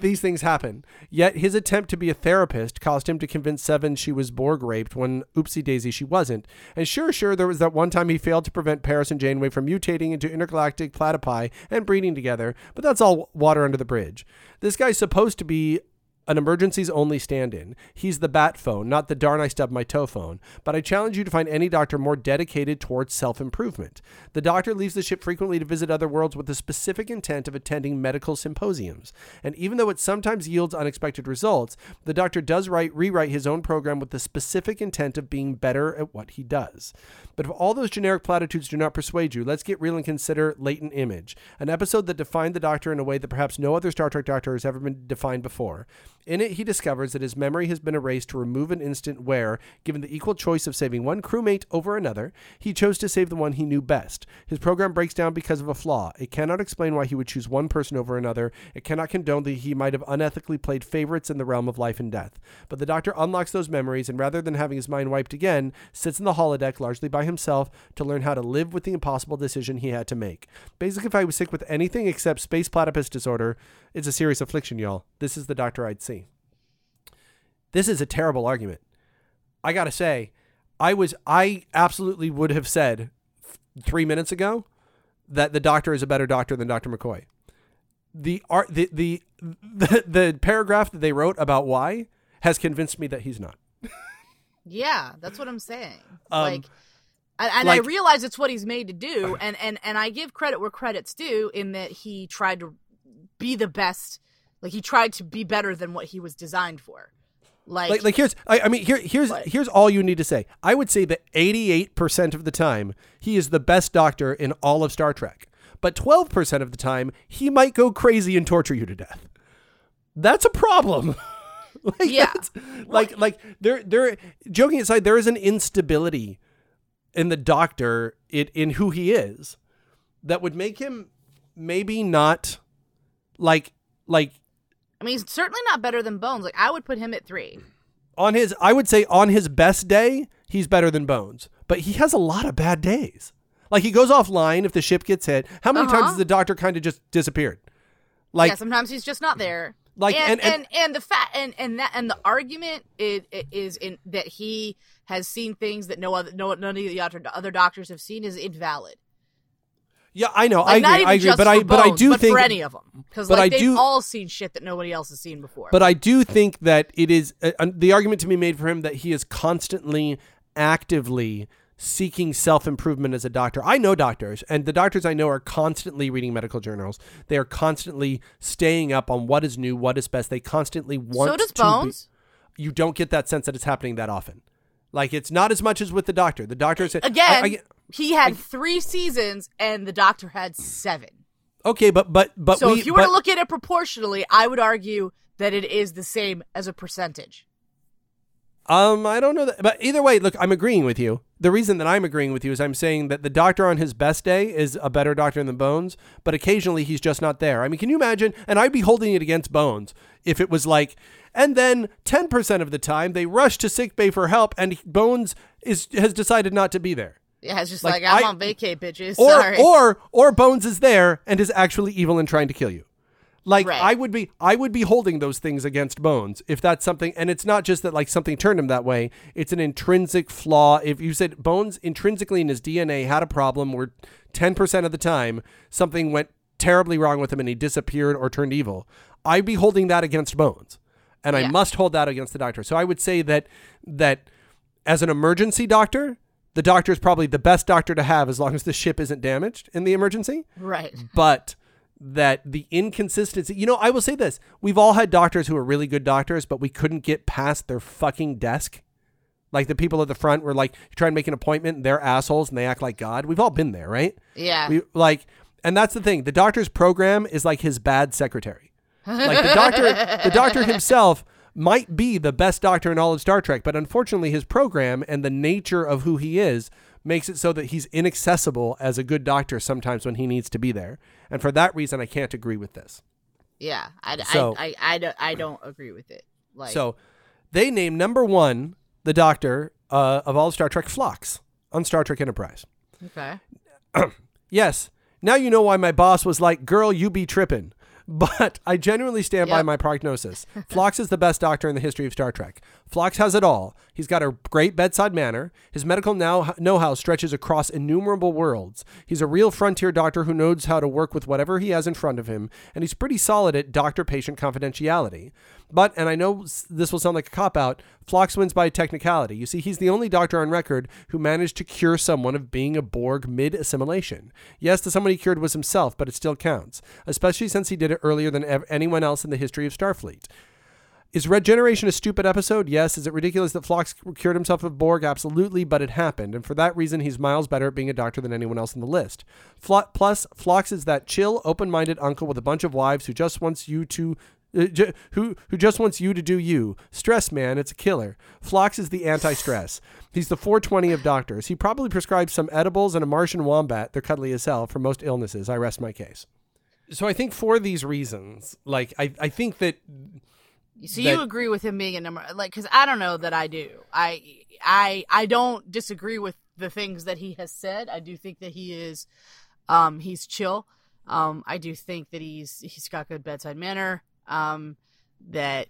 These things happen. Yet his attempt to be a therapist caused him to convince Seven she was Borg raped when oopsie daisy she wasn't. And sure, sure, there was that one time he failed to prevent Paris and Janeway from mutating into intergalactic platypi and breeding together, but that's all water under the bridge. This guy's supposed to be an emergencies only stand in. He's the bat phone, not the darn I stubbed my toe phone. But I challenge you to find any doctor more dedicated towards self improvement. The doctor leaves the ship frequently to visit other worlds with the specific intent of attending medical symposiums. And even though it sometimes yields unexpected results, the doctor does write, rewrite his own program with the specific intent of being better at what he does. But if all those generic platitudes do not persuade you, let's get real and consider Latent Image, an episode that defined the Doctor in a way that perhaps no other Star Trek Doctor has ever been defined before. In it, he discovers that his memory has been erased to remove an instant where, given the equal choice of saving one crewmate over another, he chose to save the one he knew best. His program breaks down because of a flaw. It cannot explain why he would choose one person over another. It cannot condone that he might have unethically played favorites in the realm of life and death. But the Doctor unlocks those memories and rather than having his mind wiped again, sits in the holodeck largely by himself to learn how to live with the impossible decision he had to make. Basically, if I was sick with anything except space platypus disorder, it's a serious affliction, y'all. This is the doctor I'd see. This is a terrible argument. I gotta say, I was I absolutely would have said th- three minutes ago that the doctor is a better doctor than Dr. McCoy. The art the the the, the paragraph that they wrote about why has convinced me that he's not. Yeah, that's what I'm saying. Um, like, and, and I realize it's what he's made to do, and and and I give credit where credit's due in that he tried to be the best. Like he tried to be better than what he was designed for. Like, like like here's I, I mean here here's What? here's all you need to say. I would say that 88% of the time he is the best doctor in all of Star Trek. But 12% of the time he might go crazy and torture you to death. That's a problem. like Yeah. like like there there joking aside there is an instability in the doctor it in who he is that would make him maybe not like like I mean, he's certainly not better than Bones. Like I would put him at three. on his I would say on his best day, he's better than Bones. But he has a lot of bad days. Like he goes offline if the ship gets hit. How many times Uh-huh. has the doctor kind of just disappeared? Like yeah, sometimes he's just not there. Like, and and- and, and, the fact and and that and the argument is, is in that he has seen things that no other no none of the other, other doctors have seen is invalid. Yeah, I know. Like, I agree. I agree. But I but I do but think for any of them because like I they've do- all seen shit that nobody else has seen before. But I do think that it is uh, uh, the argument to be made for him that he is constantly, actively seeking self improvement as a doctor. I know doctors, and the doctors I know are constantly reading medical journals. They are constantly staying up on what is new, what is best. They constantly want. so does to be- Bones. you don't get that sense that it's happening that often. Like it's not as much as with the doctor. The doctor said Again, I- I- he had three seasons and the Doctor had seven. okay, but but but so we, if you were but, to look at it proportionally, I would argue that it is the same as a percentage. Um, I don't know that, but either way, look, I'm agreeing with you. The reason that I'm agreeing with you is I'm saying that the doctor on his best day is a better doctor than Bones, but occasionally he's just not there. I mean, can you imagine? And I'd be holding it against Bones if it was like, and then 10% of the time they rush to sick bay for help, and Bones is has decided not to be there. Yeah, it's just Like, like, I'm I- on vacay, bitches. Or Sorry. or or Bones is there and is actually evil and trying to kill you. Like Right. I would be I would be holding those things against Bones if that's something and it's not just that like something turned him that way. It's an intrinsic flaw. If you said Bones intrinsically in his DNA had a problem where 10% of the time something went terribly wrong with him and he disappeared or turned evil, I'd be holding that against Bones. And I must hold that against the doctor. So I would say that that as an emergency doctor, the doctor is probably the best doctor to have as long as the ship isn't damaged in the emergency. Right. Mm-hmm. But that the inconsistency, you know, I will say this: we've all had doctors who are really good doctors, but we couldn't get past their fucking desk. Like the people at the front were like, you try and make an appointment, and they're assholes and they act like God. We've all been there, right? Yeah. We like, and that's the thing. The doctor's program is like his bad secretary. Like the doctor, the doctor himself might be the best doctor in all of Star Trek, but unfortunately, his program and the nature of who he is makes it so that he's inaccessible as a good doctor sometimes when he needs to be there. And for that reason, I can't agree with this. yeah. I, So- I, I, I, don't, I don't agree with it. Like, So they name number one the doctor uh, of all of Star Trek, Phlox, on Star Trek Enterprise. okay. Yes. Now you know why my boss was like, girl, you be tripping. But I genuinely stand by my prognosis. Phlox is the best doctor in the history of Star Trek. Phlox has it all. He's got a great bedside manner. His medical now- know-how stretches across innumerable worlds. He's a real frontier doctor who knows how to work with whatever he has in front of him, and he's pretty solid at doctor-patient confidentiality. But, and I know this will sound like a cop-out, Phlox wins by technicality. You see, he's the only doctor on record who managed to cure someone of being a Borg mid-assimilation. Yes, the someone he cured was himself, but it still counts, especially since he did it earlier than ev- anyone else in the history of Starfleet. Is Regeneration a stupid episode? Yes. Is it ridiculous that Phlox cured himself of Borg? Absolutely, but it happened, and for that reason, he's miles better at being a doctor than anyone else on the list. Flo- plus, Phlox is that chill, open-minded uncle with a bunch of wives who just wants you to. Uh, j- who who just wants you to do you? Stress, man, it's a killer. Phlox is the anti-stress. He's the 420 of doctors. He probably prescribes some edibles and a Martian wombat. They're cuddly as hell for most illnesses. I rest my case. So I think for these reasons, like I, I think that So that- you agree with him being a number like because I don't know that I do. I I I don't disagree with the things that he has said. I do think that he is um he's chill. Um I do think that he's he's got good bedside manner. Um that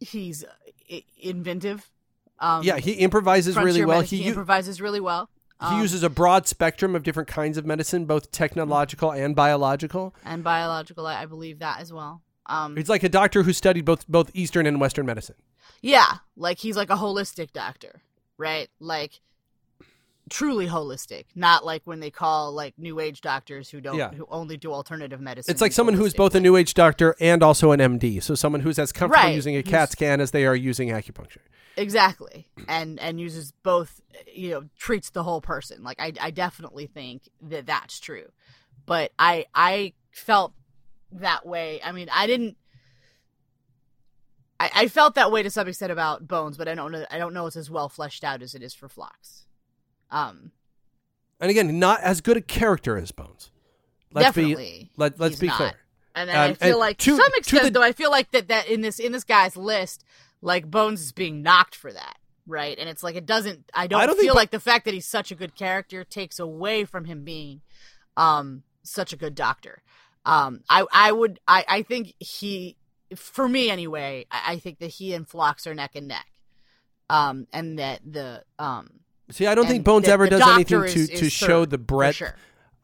he's i- inventive. Um yeah, he improvises really well. medicine, He improvises really well. He Um, uses a broad spectrum of different kinds of medicine, both technological and biological. and biological. I, I believe that as well. Um, He's like a doctor who studied both both Eastern and Western medicine. Yeah, like he's like a holistic doctor, right? Like truly holistic, not like when they call like new age doctors who don't Yeah. who only do alternative medicine. It's like someone who's both a New Age doctor and also an MD. So someone who's as comfortable Right. using a CAT Who's- scan as they are using acupuncture. exactly and and uses both you know treats the whole person like i i definitely think that that's true but i i felt that way i mean i didn't I, I felt that way to some extent about bones but i don't know i don't know it's as well fleshed out as it is for Phlox. um And again, not as good a character as Bones. Let's be definitely let, let's be not. clear. and then Um, i feel like to- to some to extent the- though i feel like that that in this in this guy's list like bones is being knocked for that right and it's like it doesn't i don't, I don't feel like the fact that he's such a good character takes away from him being um such a good doctor um i i would i i think he for me anyway i, I think that he and Phlox are neck and neck um and that the um See, I don't think Bones the- ever the does anything is- to, to is show third, the breadth. sure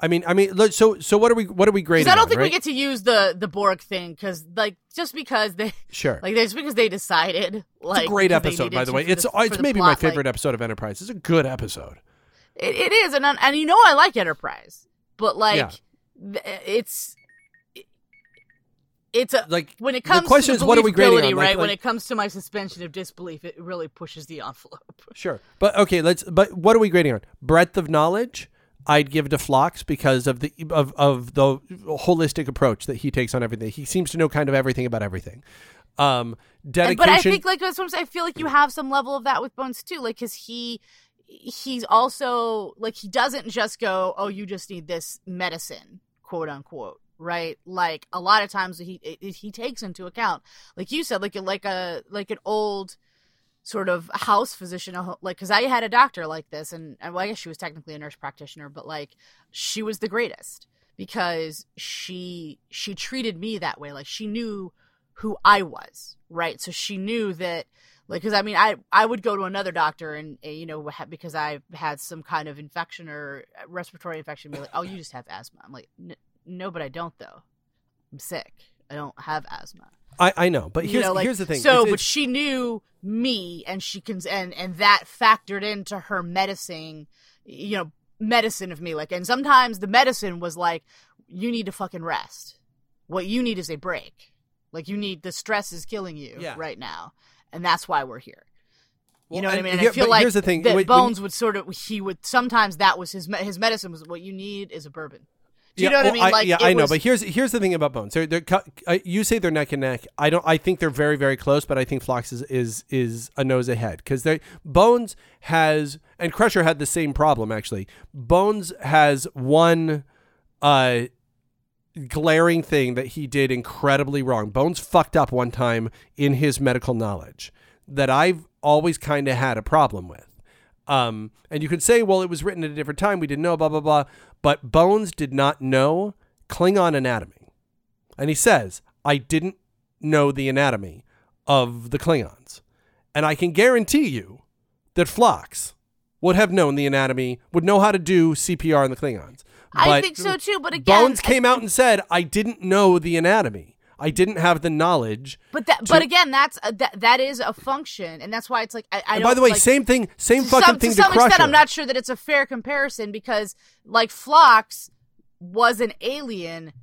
I mean, I mean, look, so so what are we what are we grading? I don't on, think right? we get to use the the Borg thing because like just because they Sure. like just because they decided like it's a great episode, by the way. It's the- it's the maybe my plot, like- favorite episode of Enterprise. It's a good episode. It, it is, and and you know I like Enterprise, but like Yeah. th- it's it's a Like when it comes the question to the is, what are we grading on? Like- right? when it comes to my suspension of disbelief, it really pushes the envelope. Sure. But okay, let's but what are we grading on? Breadth of knowledge? I'd give to Phlox because of the of, of the holistic approach that he takes on everything. He seems to know kind of everything about everything. Um dedication but I think like that's what I'm saying. I feel like you have some level of that with Bones too, like because he he's also like he doesn't just go, oh, you just need this medicine, quote unquote, right? Like a lot of times he he takes into account, like you said, like like a like an old sort of house physician, like because I had a doctor like this, and, and well, I guess she was technically a nurse practitioner, but like she was the greatest because she she treated me that way, like she knew who I was, right? So she knew that, like, because I mean, I I would go to another doctor and uh, you know because I had some kind of infection or respiratory infection, be like, oh, you just have asthma. I'm like, "N- no, but I don't though. I'm sick. I don't have asthma. I, I know, but You here's know, like, here's the thing. So, It's- but it's- she knew me, and she can, and and that factored into her medicine. You know, medicine of me. Like, and sometimes the medicine was like, you need to fucking rest. What you need is a break. Like, you need the stress is killing you Yeah. right now, and that's why we're here. You know what I mean? And here- I feel like here's the thing, that when- when Bones you- would sort of he would sometimes that was his his medicine was what you need is a bourbon. Do you Yeah, know what I mean? Like, yeah, I know, was- but here's here's the thing about Bones. They're, they're uh, you say they're neck and neck. I don't. I think they're very very close, but I think Phlox is is, is a nose ahead because they Bones has and Crusher had the same problem actually. Bones has one uh glaring thing that he did incredibly wrong. Bones fucked up one time in his medical knowledge that I've always kind of had a problem with. Um, and you could say, well, it was written at a different time. We didn't know, blah, blah, blah. But Bones did not know Klingon anatomy. And he says, I didn't know the anatomy of the Klingons. And I can guarantee you that Phlox would have known the anatomy, would know how to do CPR on the Klingons. I think so too. But again, Bones came out and said, I didn't know the anatomy. I didn't have the knowledge. But that, but again, that's a, that that is a function, and that's why it's like I. I by the way, like, same thing, same fucking some, thing to to, some Crusher. extent, I'm not sure that it's a fair comparison because, like, Phlox was an alien,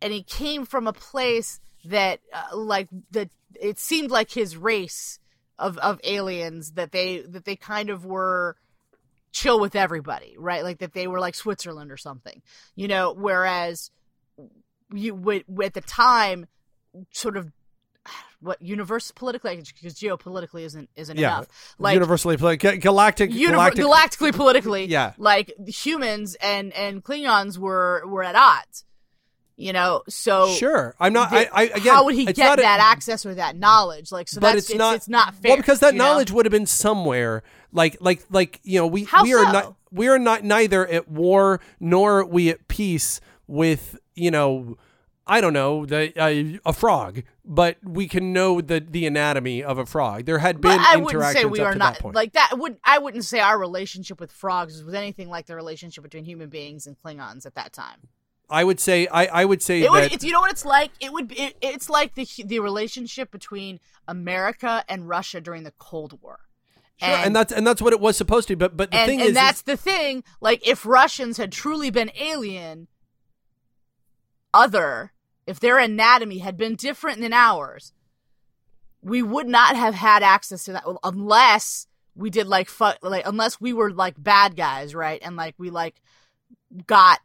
and he came from a place that, uh, like, that it seemed like his race of of aliens that they that they kind of were chill with everybody, right? Like that they were like Switzerland or something, you know. Whereas you would at the time sort of what universe politically because geopolitically isn't isn't Yeah, enough like universally pla- galactic, univer- galactic. galactically politically Yeah. like humans and and klingons were were at odds you know so Sure, I'm not. the- I, I again, how would he it's get a- that access or that knowledge like so but that's it's, not. it's not fair Well, because that you know? knowledge would have been somewhere. Like, like, like you know, we How we are so? not we are not neither at war nor are we at peace with you know. I don't know the uh, a frog, but we can know the the anatomy of a frog. There had been but I wouldn't interactions say we are not that like that. Would I wouldn't say our relationship with frogs was anything like the relationship between human beings and Klingons at that time. I would say I, I would say It would, that you know what it's like? It would be, it, it's like the the relationship between America and Russia during the Cold War. Sure, and, that's and that's what it was supposed to be. But but the and, thing and is, that's is the thing. Like, if Russians had truly been alien, other, if their anatomy had been different than ours, we would not have had access to that unless we did like fu- like unless we were like bad guys, right? And like we like got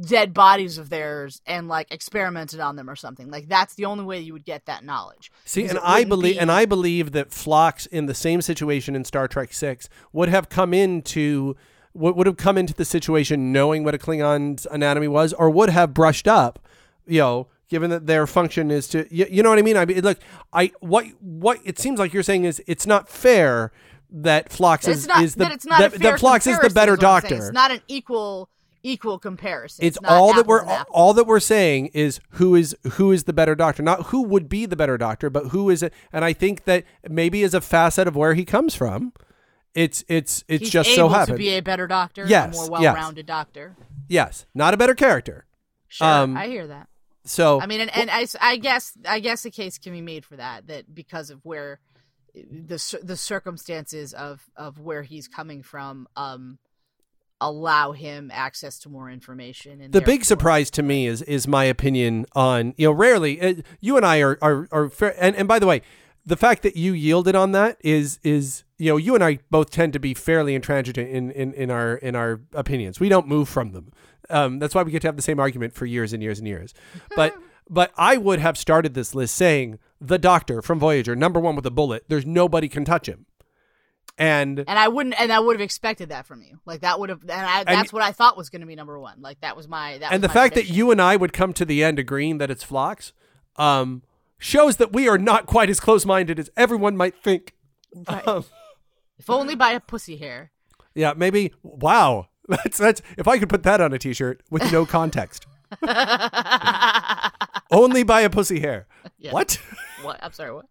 dead bodies of theirs and like experimented on them or something. Like that's the only way you would get that knowledge. See, and I believe, be- and I believe that Phlox, in the same situation in Star Trek Six, would have come into would would have come into the situation knowing what a Klingon's anatomy was, or would have brushed up, you know, given that their function is to, you, you know what I mean? I mean, look, I what what it seems like you're saying is it's not fair that Phlox is not is the that it's that, a fair that Phlox is the better is what I'm saying. doctor. It's not an equal equal comparison. it's not all that we're all that we're saying is who is who is the better doctor not who would be the better doctor but who is it and i think that maybe as a facet of where he comes from it's it's it's He's just able so to be a better doctor, Yes, a more well-rounded doctor. yes not a better character Sure, Um, I hear that. so I mean, and, and I, I guess I guess a case can be made for that that because of where the the circumstances of of where he's coming from um allow him access to more information. And the big surprise to me is is my opinion on you know rarely uh, you and I are are are fair and and by the way the fact that you yielded on that is is you know you and I both tend to be fairly intransigent in in in our in our opinions we don't move from them um, that's why we get to have the same argument for years and years and years but but I would have started this list saying the Doctor from Voyager number one with a bullet there's nobody can touch him and And I wouldn't, and I would have expected that from you. Like that would have, and I, that's what I thought was going to be number one. Like that was my that. and the fact that you and I would come to the end agreeing that it's Phlox, um, shows that we are not quite as close-minded as everyone might think. Right. Um, if only by a pussy hair. yeah, maybe. Wow, that's that's. If I could put that on a T-shirt with no context, only by a pussy hair. Yeah. What? What? I'm sorry. What?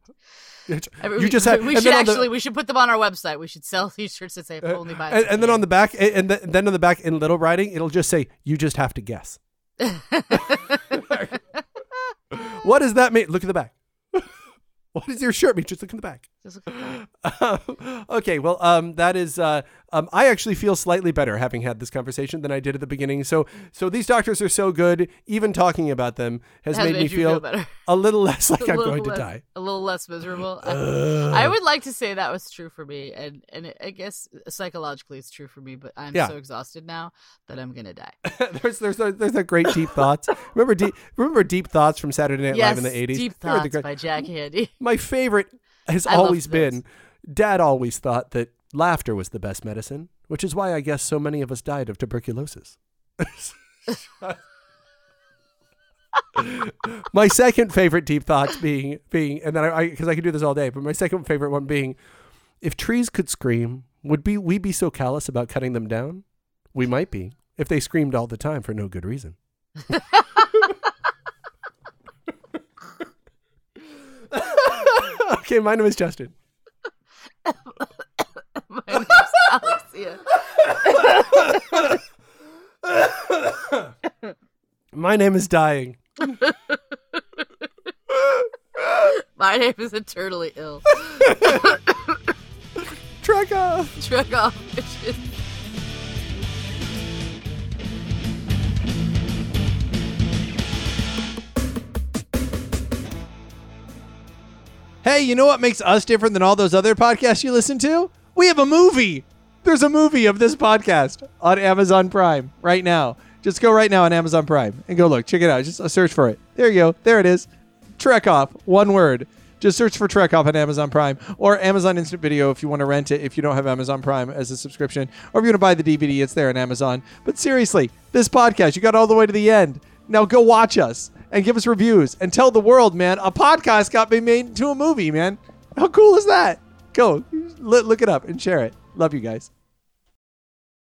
you we, just had. We should on the- actually. we should put them on our website. We should sell T-shirts that say "If only by." a and, and then on the back, and then on the back in little writing, it'll just say, "You just have to guess." What does that mean? Look at the back. what does your shirt mean? Just look in the back. Just look okay, well, um, that is. Uh, um, I actually feel slightly better having had this conversation than I did at the beginning. So, so these doctors are so good. Even talking about them has, Has made, me made you feel better. a little less like I'm going to die. A little less miserable. I, I would like to say that was true for me, and and it, I guess psychologically it's true for me. But I'm Yeah. so exhausted now that I'm gonna die. there's there's a, there's a great deep thoughts. Remember deep remember deep thoughts from Saturday Night yes, Live in the 80s. Deep were the thoughts great- by Jack Handey. My favorite has I always been Dad always thought that laughter was the best medicine, which is why I guess so many of us died of tuberculosis. my second favorite deep thoughts being being and then I because I, could do this all day, but my second favorite one being if trees could scream, would be we be so callous about cutting them down? We might be if they screamed all the time for no good reason. okay, my name is Justin. My name's Alexia. My name is Dying. My name is eternally ill. Trek off. Truck off, bitches. Hey, you know what makes us different than all those other podcasts you listen to? We have a movie. There's a movie of this podcast on Amazon Prime right now. Just go right now on Amazon Prime and go look. Check it out. Just uh, search for it. There you go. There it is. Trek Off. One word. Just search for Trek Off on Amazon Prime or Amazon Instant Video if you want to rent it if you don't have Amazon Prime as a subscription. Or if you want to buy the DVD, it's there on Amazon. But seriously, this podcast, you got all the way to the end. Now go watch us and give us reviews and tell the world, man, a podcast got me made into a movie, man. How cool is that? Go look, look it up and share it. Love you guys.